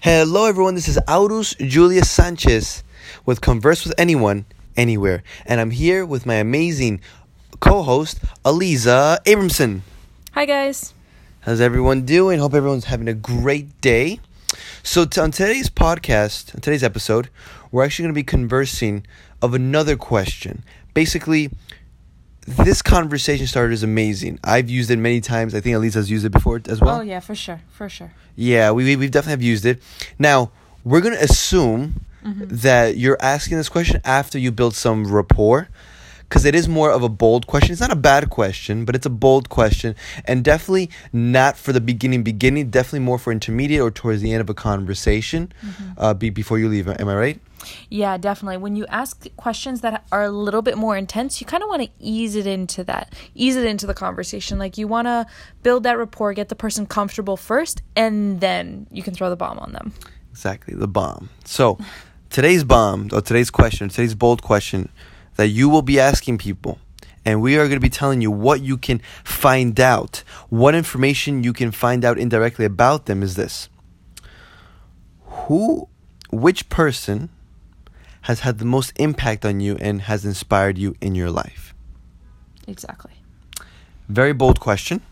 Hello, everyone. This is Aurus Julius Sanchez with Converse with Anyone, Anywhere. And I'm here with my amazing co host, Aliza Abramson. Hi, guys. How's everyone doing? Hope everyone's having a great day. So, t- on today's podcast, on today's episode, we're actually going to be conversing of another question. Basically, this conversation starter is amazing. I've used it many times. I think Aliza's used it before as well. Oh, yeah, for sure. For sure. Yeah, we, we definitely have used it. Now we're gonna assume mm-hmm. that you're asking this question after you build some rapport, because it is more of a bold question. It's not a bad question, but it's a bold question, and definitely not for the beginning. Beginning, definitely more for intermediate or towards the end of a conversation, uh, be, before you leave. Am I right? Yeah, definitely. When you ask questions that are a little bit more intense, you kind of want to ease it into that, ease it into the conversation. Like you want to build that rapport, get the person comfortable first, and then you can throw the bomb on them. Exactly, the bomb. So, today's bomb, or today's question, today's bold question that you will be asking people, and we are going to be telling you what you can find out, what information you can find out indirectly about them is this. Who, which person has had the most impact on you and has inspired you in your life? Exactly. Very bold question.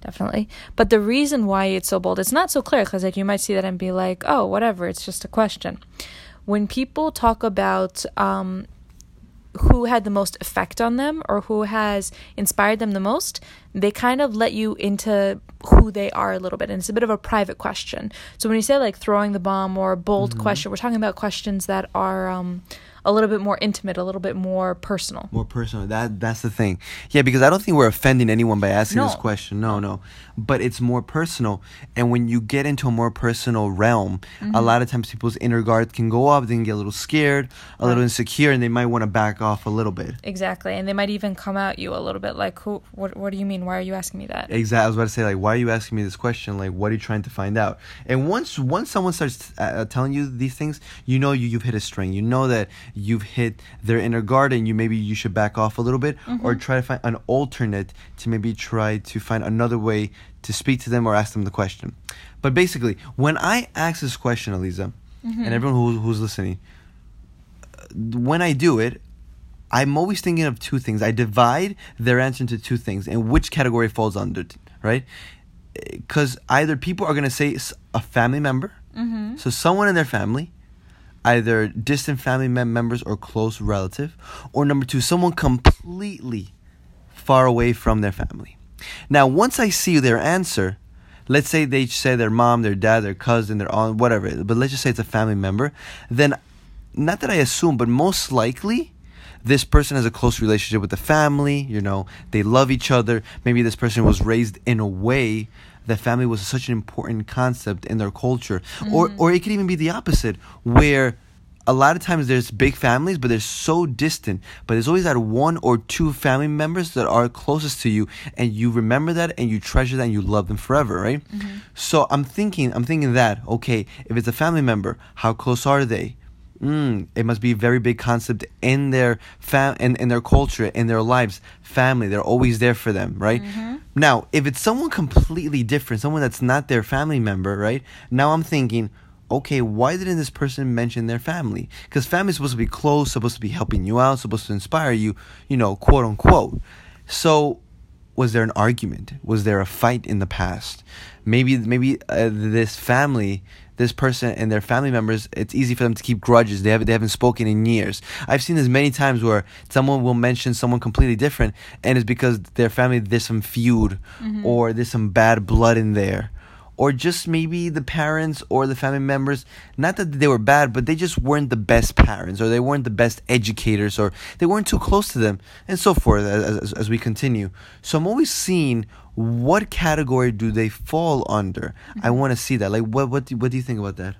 Definitely. But the reason why it's so bold, it's not so clear because like you might see that and be like, oh, whatever, it's just a question. When people talk about um, who had the most effect on them or who has inspired them the most, they kind of let you into who they are a little bit. And it's a bit of a private question. So when you say like throwing the bomb or bold question, we're talking about questions that are um, a little bit more intimate, a little bit more personal. More personal. That that's the thing. Yeah, because I don't think we're offending anyone by asking this question. No, no. But it's more personal. And when you get into a more personal realm, a lot of times people's inner guard can go up, they can get a little scared, a little insecure, and they might want to back off a little bit. Exactly. And they might even come at you a little bit like, who, what, what do you mean? Why are you asking me that? Exactly. I was about to say, like, why are you asking me this question? Like, what are you trying to find out? And once once someone starts uh, telling you these things, you know you you've hit a string. You know that you've hit their inner guard, and you maybe you should back off a little bit, mm-hmm. or try to find an alternate to maybe try to find another way to speak to them or ask them the question. But basically, when I ask this question, Aliza, mm-hmm. and everyone who, who's listening, when I do it, I'm always thinking of two things. I divide their answer into two things and which category falls under, right? Eh, because either people are going to say a family member, mm-hmm. so someone in their family, either distant family mem- members or close relative, or number two, someone completely far away from their family. Now, once I see their answer, let's say they say their mom, their dad, their cousin, their aunt, whatever, but let's just say it's a family member, then not that I assume, but most likely this person has a close relationship with the family, you know, they love each other. Maybe this person was raised in a way that family was such an important concept in their culture. Or mm-hmm. or it could even be the opposite, where a lot of times there's big families, but they're so distant. But there's always that one or two family members that are closest to you, and you remember that, and you treasure that, and you love them forever, right? Mm-hmm. So I'm thinking, I'm thinking that okay, if it's a family member, how close are they? Mm, it must be a very big concept in their fam in, in their culture, in their lives. Family, they're always there for them, right? Now, if it's someone completely different, someone that's not their family member, right? Now I'm thinking, okay, why didn't this person mention their family? Because family is supposed to be close, supposed to be helping you out, supposed to inspire you, you know, quote unquote. So, was there an argument? Was there a fight in the past? Maybe, maybe uh, this family, this person and their family members, it's easy for them to keep grudges. They haven't, they haven't spoken in years. I've seen this many times where someone will mention someone completely different, and it's because their family there's some feud, mm-hmm. or there's some bad blood in there or just maybe the parents or the family members not that they were bad but they just weren't the best parents or they weren't the best educators or they weren't too close to them and so forth as, as, as we continue. So i'm always seeing what category do they fall under. I want to see that. Like what what do, what do you think about that?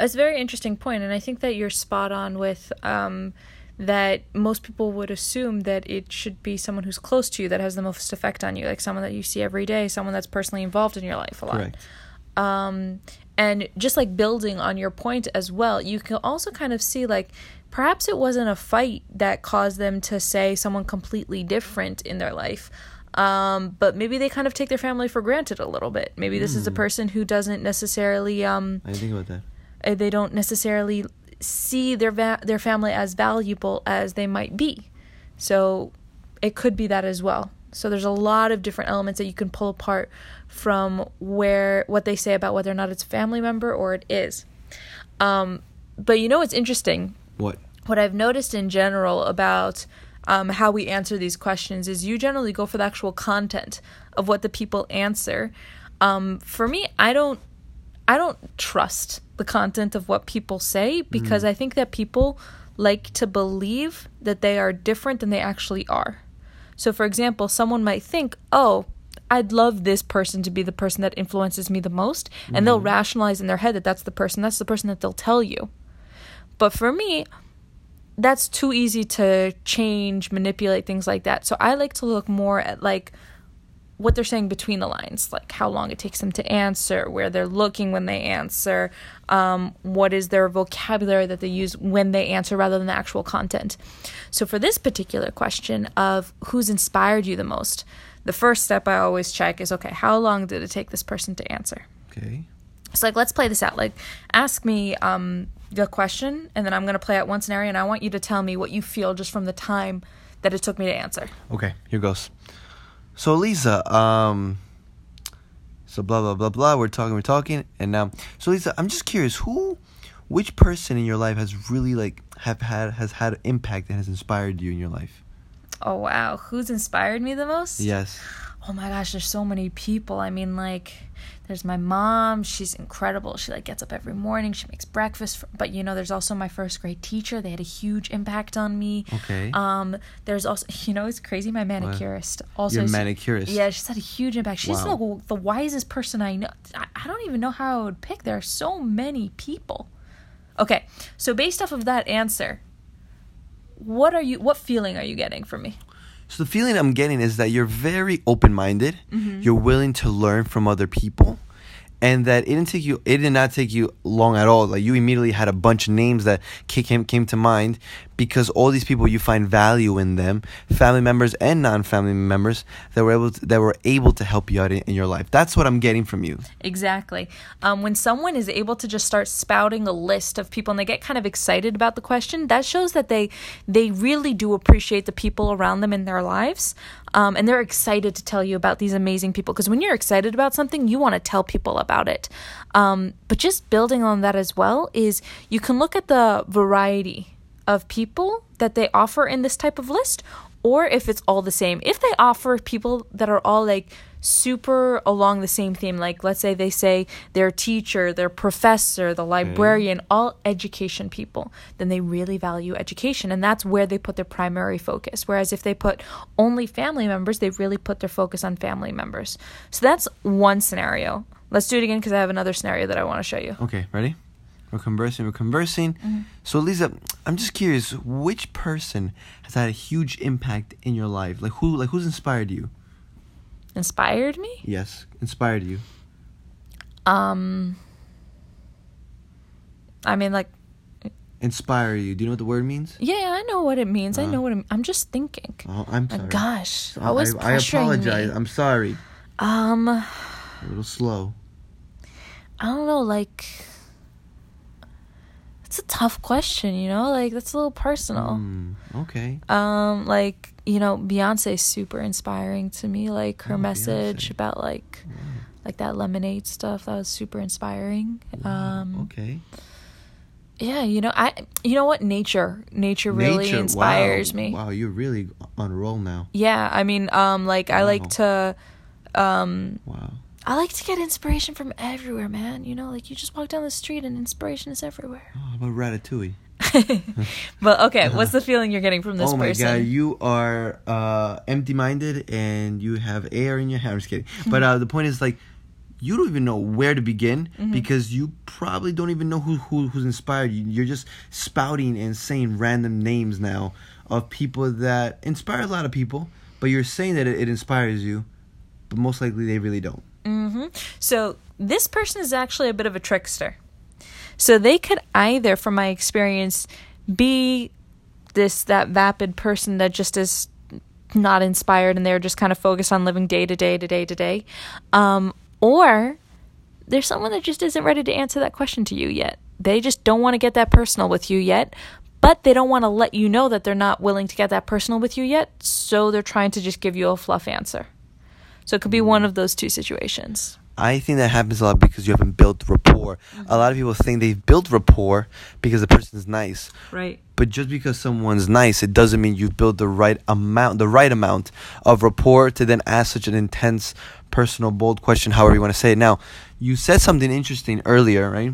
It's a very interesting point, and I think that you're spot on with um, that. Most people would assume that it should be someone who's close to you that has the most effect on you, like someone that you see every day, someone that's personally involved in your life a lot. correct Um, and just like building on your point as well, you can also kind of see like perhaps it wasn't a fight that caused them to say someone completely different in their life. Um, but maybe they kind of take their family for granted a little bit. Maybe this is a person who doesn't necessarily um, I think about that. uh, they don't necessarily see their va- their family as valuable as they might be. So it could be that as well. So there's a lot of different elements that you can pull apart from where what they say about whether or not it's a family member or it is. Um, but you know what's interesting? What? What I've noticed in general about um, how we answer these questions is you generally go for the actual content of what the people answer. Um, for me, I don't I don't trust the content of what people say mm-hmm. because I think that people like to believe that they are different than they actually are. So, for example, someone might think, oh, I'd love this person to be the person that influences me the most. And they'll mm-hmm. rationalize in their head that that's the person, that's the person that they'll tell you. But for me, that's too easy to change, manipulate things like that. So I like to look more at like what they're saying between the lines, like how long it takes them to answer, where they're looking when they answer, um, what is their vocabulary that they use when they answer rather than the actual content. So for this particular question of who's inspired you the most, the first step I always check is okay, how long did it take this person to answer? Okay. So like let's play this out. Like ask me um the question and then I'm gonna play out one scenario and I want you to tell me what you feel just from the time that it took me to answer. Okay, here goes. So Lisa, um so blah blah blah blah, we're talking, we're talking, and now so Lisa, I'm just curious, who which person in your life has really like have had has had impact and has inspired you in your life? Oh wow, who's inspired me the most? Yes. Oh my gosh, there's so many people. I mean like there's my mom, she's incredible. She like gets up every morning, she makes breakfast, for, but you know there's also my first grade teacher. They had a huge impact on me. Okay. Um there's also you know it's crazy my manicurist also Your is- manicurist. Yeah, she's had a huge impact. She's Wow. the, the wisest person I know. I, I don't even know how I would pick. There are so many people. Okay, so based off of that answer, what are you? What feeling are you getting from me? So the feeling I'm getting is that you're very open-minded. Mm-hmm. You're willing to learn from other people, and that it didn't take you. It did not take you long at all. Like you immediately had a bunch of names that came came to mind because all these people you find value in them, family members and non-family members that were able to, that were able to help you out in, in your life. That's what I'm getting from you. Exactly. Um, when someone is able to just start spouting a list of people and they get kind of excited about the question, that shows that they they really do appreciate the people around them in their lives, um, and they're excited to tell you about these amazing people. Because when you're excited about something, you want to tell people about it. Um, but just building on that as well is you can look at the variety of people that they offer in this type of list or if it's all the same. If they offer people that are all like super along the same theme, like let's say they say their teacher, their professor, the hmm. librarian, all education people, then they really value education and that's where they put their primary focus. Whereas if they put only family members, they really put their focus on family members. So that's one scenario. Let's do it again because I have another scenario that I want to show you. Okay, ready? We're conversing. We're conversing. So, Lisa, I'm just curious, which person has had a huge impact in your life? Like who? Like who's inspired you? Inspired me? Yes, inspired you. Um I mean like Inspire you. Do you know what the word means? Yeah, I know what it means. I Uh. know what it, I'm just thinking. Oh, I'm sorry. gosh, I was I, pressuring apologize. me. I'm sorry. Um, A little slow. I don't know. Like, it's a tough question. You know, like that's a little personal. Hmm, okay. Um, like you know, Beyonce is super inspiring to me. Like her Oh, message Beyonce. about like like that lemonade stuff that was super inspiring. Um, okay. yeah, you know, I you know what nature nature really Nature. inspires wow. me. Wow, you're really on a roll now. Yeah, I mean, um, like I like to, um, Wow. I like to get inspiration from everywhere, man. You know, like you just walk down the street and inspiration is everywhere. Oh, how about Ratatouille? but okay, what's the feeling you're getting from this person? oh my person? god, you are uh, empty-minded and you have air in your hair. I'm just kidding. But uh, the point is, like, you don't even know where to begin Mm-hmm. because you probably don't even know who, who who's inspired you. You're just spouting and saying random names now of people that inspire a lot of people, but you're saying that it, it inspires you, but most likely they really don't. Hmm So this person is actually a bit of a trickster. So they could either, from my experience, be this that vapid person that just is not inspired and they're just kind of focused on living day to day to day to day. Um, or there's someone that just isn't ready to answer that question to you yet. They just don't want to get that personal with you yet, but they don't want to let you know that they're not willing to get that personal with you yet, so they're trying to just give you a fluff answer. So it could be one of those two situations. I think that happens a lot because you haven't built rapport. A mm-hmm. lot of people think they've built rapport because the person's nice. Right. But just because someone's nice, it doesn't mean you've built the right amount, the right amount of rapport to then ask such an intense, personal, bold question, however you want to say it. Now, you said something interesting earlier, right?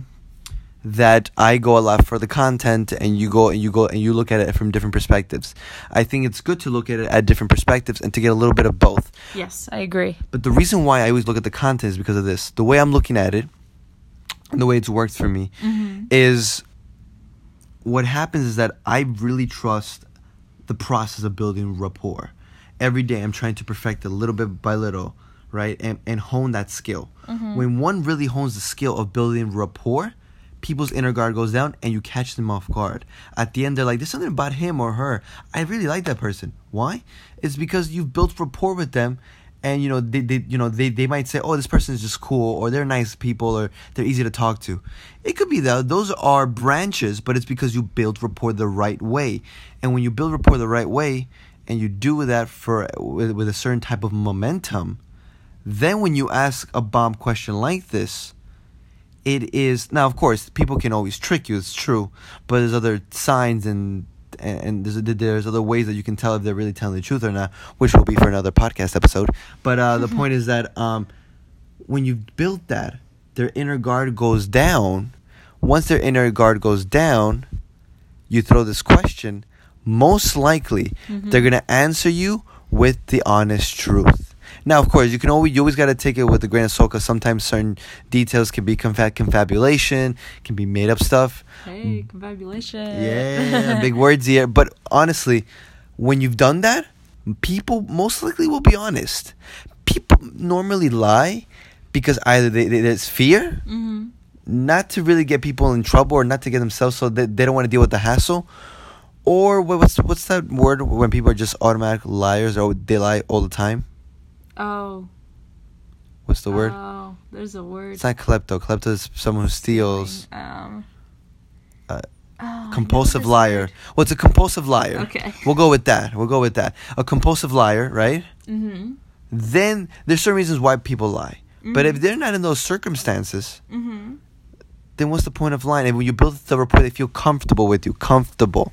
That I go a lot for the content, and you go and you go and you look at it from different perspectives. I think it's good to look at it at different perspectives and to get a little bit of both. Yes, I agree. But the reason why I always look at the content is because of this. The way I'm looking at it, and the way it's worked for me, mm-hmm. is what happens is that I really trust the process of building rapport. Every day I'm trying to perfect it little bit by little, right? And, and hone that skill. Mm-hmm. When one really hones the skill of building rapport, people's inner guard goes down and you catch them off guard. At the end, they're like, there's something about him or her. I really like that person. Why? It's because you've built rapport with them and you know they, they you know they, they might say oh this person is just cool or they're nice people or they're easy to talk to it could be that those are branches but it's because you build rapport the right way and when you build rapport the right way and you do that for with, with a certain type of momentum then when you ask a bomb question like this it is now of course people can always trick you it's true but there's other signs and and there's, there's other ways that you can tell if they're really telling the truth or not which will be for another podcast episode. But uh, the point is that um, when you've built that their inner guard goes down. Once their inner guard goes down you throw this question most likely they're going to answer you with the honest truth now, of course, you can always you always got to take it with a grain of salt because sometimes certain details can be confa- confabulation, can be made up stuff. Hey, confabulation. Yeah, big words here. But honestly, when you've done that, people most likely will be honest. People normally lie because either they, they, there's fear, hmm not to really get people in trouble or not to get themselves so they, they don't want to deal with the hassle. Or what's what's that word when people are just automatic liars or they lie all the time? Oh. What's the word? Oh, there's a word. It's not klepto. Klepto is someone who steals. Um. Uh, oh, compulsive liar. word. Well, it's a compulsive liar. Okay. We'll go with that. We'll go with that. A compulsive liar, right? Mhm. Then there's certain reasons why people lie. But Mm-hmm. if they're not in those circumstances, Mhm. then what's the point of lying? And when you build the rapport, they feel comfortable with you. Comfortable.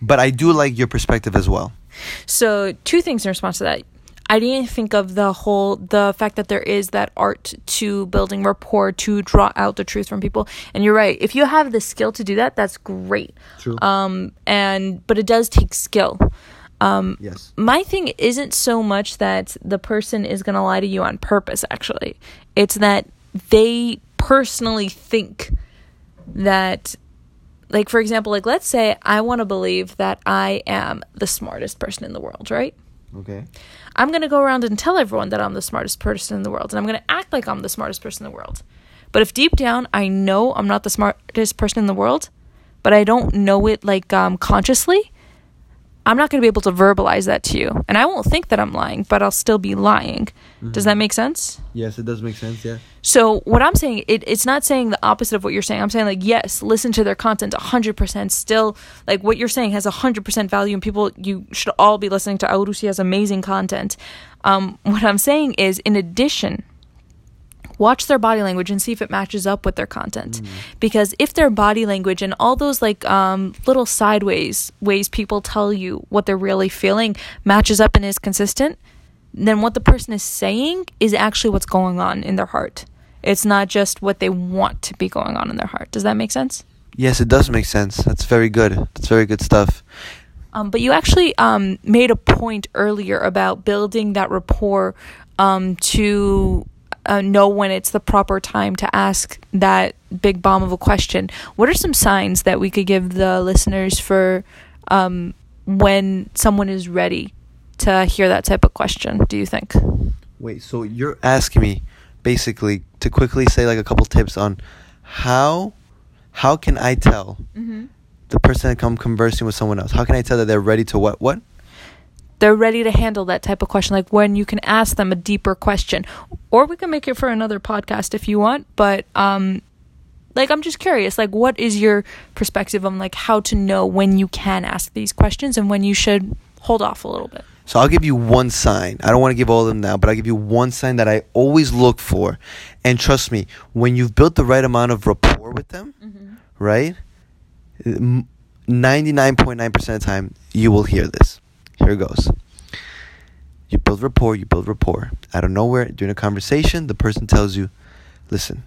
But I do like your perspective as well. So, two things in response to that. I didn't think of the whole the fact that there is that art to building rapport to draw out the truth from people. And you're right. If you have the skill to do that, that's great. True. Um and but it does take skill. Um yes. my thing isn't so much that the person is going to lie to you on purpose actually. It's that they personally think that like for example, like let's say I want to believe that I am the smartest person in the world, right? Okay. I'm going to go around and tell everyone that I'm the smartest person in the world and I'm going to act like I'm the smartest person in the world. But if deep down I know I'm not the smartest person in the world, but I don't know it like um, consciously, I'm not going to be able to verbalize that to you. And I won't think that I'm lying, but I'll still be lying. Does that make sense? Yes, it does make sense. Yeah. So what I'm saying, it, it's not saying the opposite of what you're saying. I'm saying like yes, listen to their content 100%. Still, like what you're saying has 100% value, and people you should all be listening to. Aurusi has amazing content. Um, what I'm saying is, in addition, watch their body language and see if it matches up with their content. Because if their body language and all those like um, little sideways ways people tell you what they're really feeling matches up and is consistent, then what the person is saying is actually what's going on in their heart. It's not just what they want to be going on in their heart. Does that make sense? Yes, it does make sense. That's very good. That's very good stuff. Um, but you actually um, made a point earlier about building that rapport um, to uh, know when it's the proper time to ask that big bomb of a question. What are some signs that we could give the listeners for um, when someone is ready to hear that type of question? Do you think? Wait, so you're asking me basically to quickly say like a couple tips on how how can I tell Mm-hmm. the person that I'm conversing with someone else? How can I tell that they're ready to what what? They're ready to handle that type of question like when you can ask them a deeper question or we can make it for another podcast if you want but um like i'm just curious like what is your perspective on like how to know when you can ask these questions and when you should hold off a little bit So I'll give you one sign. I don't want to give all of them now, but I'll give you one sign that I always look for. And trust me, when you've built the right amount of rapport with them, right? 99.9% of the time, you will hear this. Here it goes. You build rapport, you build rapport. Out of nowhere, during a conversation, the person tells you, listen,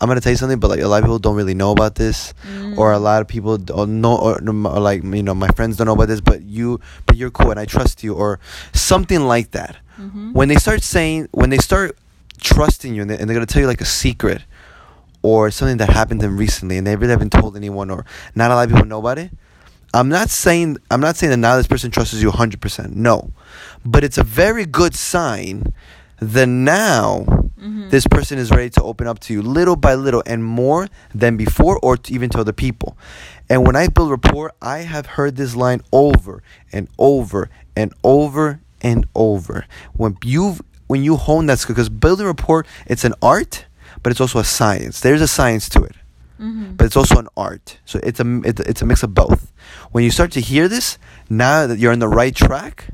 I'm going to tell you something, but like a lot of people don't really know about this, or a mm. lot of people don't know, or, or like, you know, my friends don't know about this, but you, but you're cool and I trust you, or something like that. Mm-hmm. When they start saying, when they start trusting you and, they, and they're going to tell you like a secret, or something that happened to them recently and they really haven't told anyone or not a lot of people know about it i'm not saying i'm not saying that now this person trusts you 100% no. But it's a very good sign that now mm-hmm. this person is ready to open up to you little by little and more than before or to even to other people. And when i build rapport i have heard this line over and over and over and over. When you when you hone that skill because building rapport it's an art but it's also a science. There's a science to it, Mm-hmm. but it's also an art. So it's a it, it's a mix of both. When you start to hear this, now that you're on the right track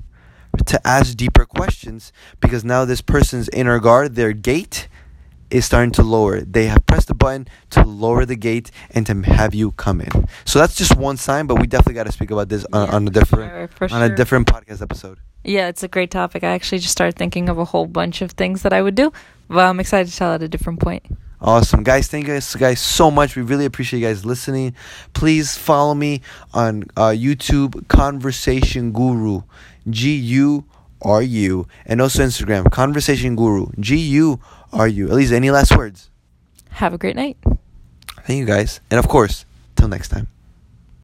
to ask deeper questions, because now this person's inner guard, their gate, is starting to lower. They have pressed the button to lower the gate and to have you come in. So that's just one sign, but we definitely got to speak about this on, Yeah, on a different sure, on a different podcast episode. Yeah, it's a great topic. I actually just started thinking of a whole bunch of things that I would do, but I'm excited to tell at a different point. Awesome, guys! Thank you guys, guys so much. We really appreciate you guys listening. Please follow me on uh, YouTube, Conversation Guru, G U R U, and also Instagram, Conversation Guru, G U R U. At least any last words? Have a great night. Thank you guys, and of course, till next time.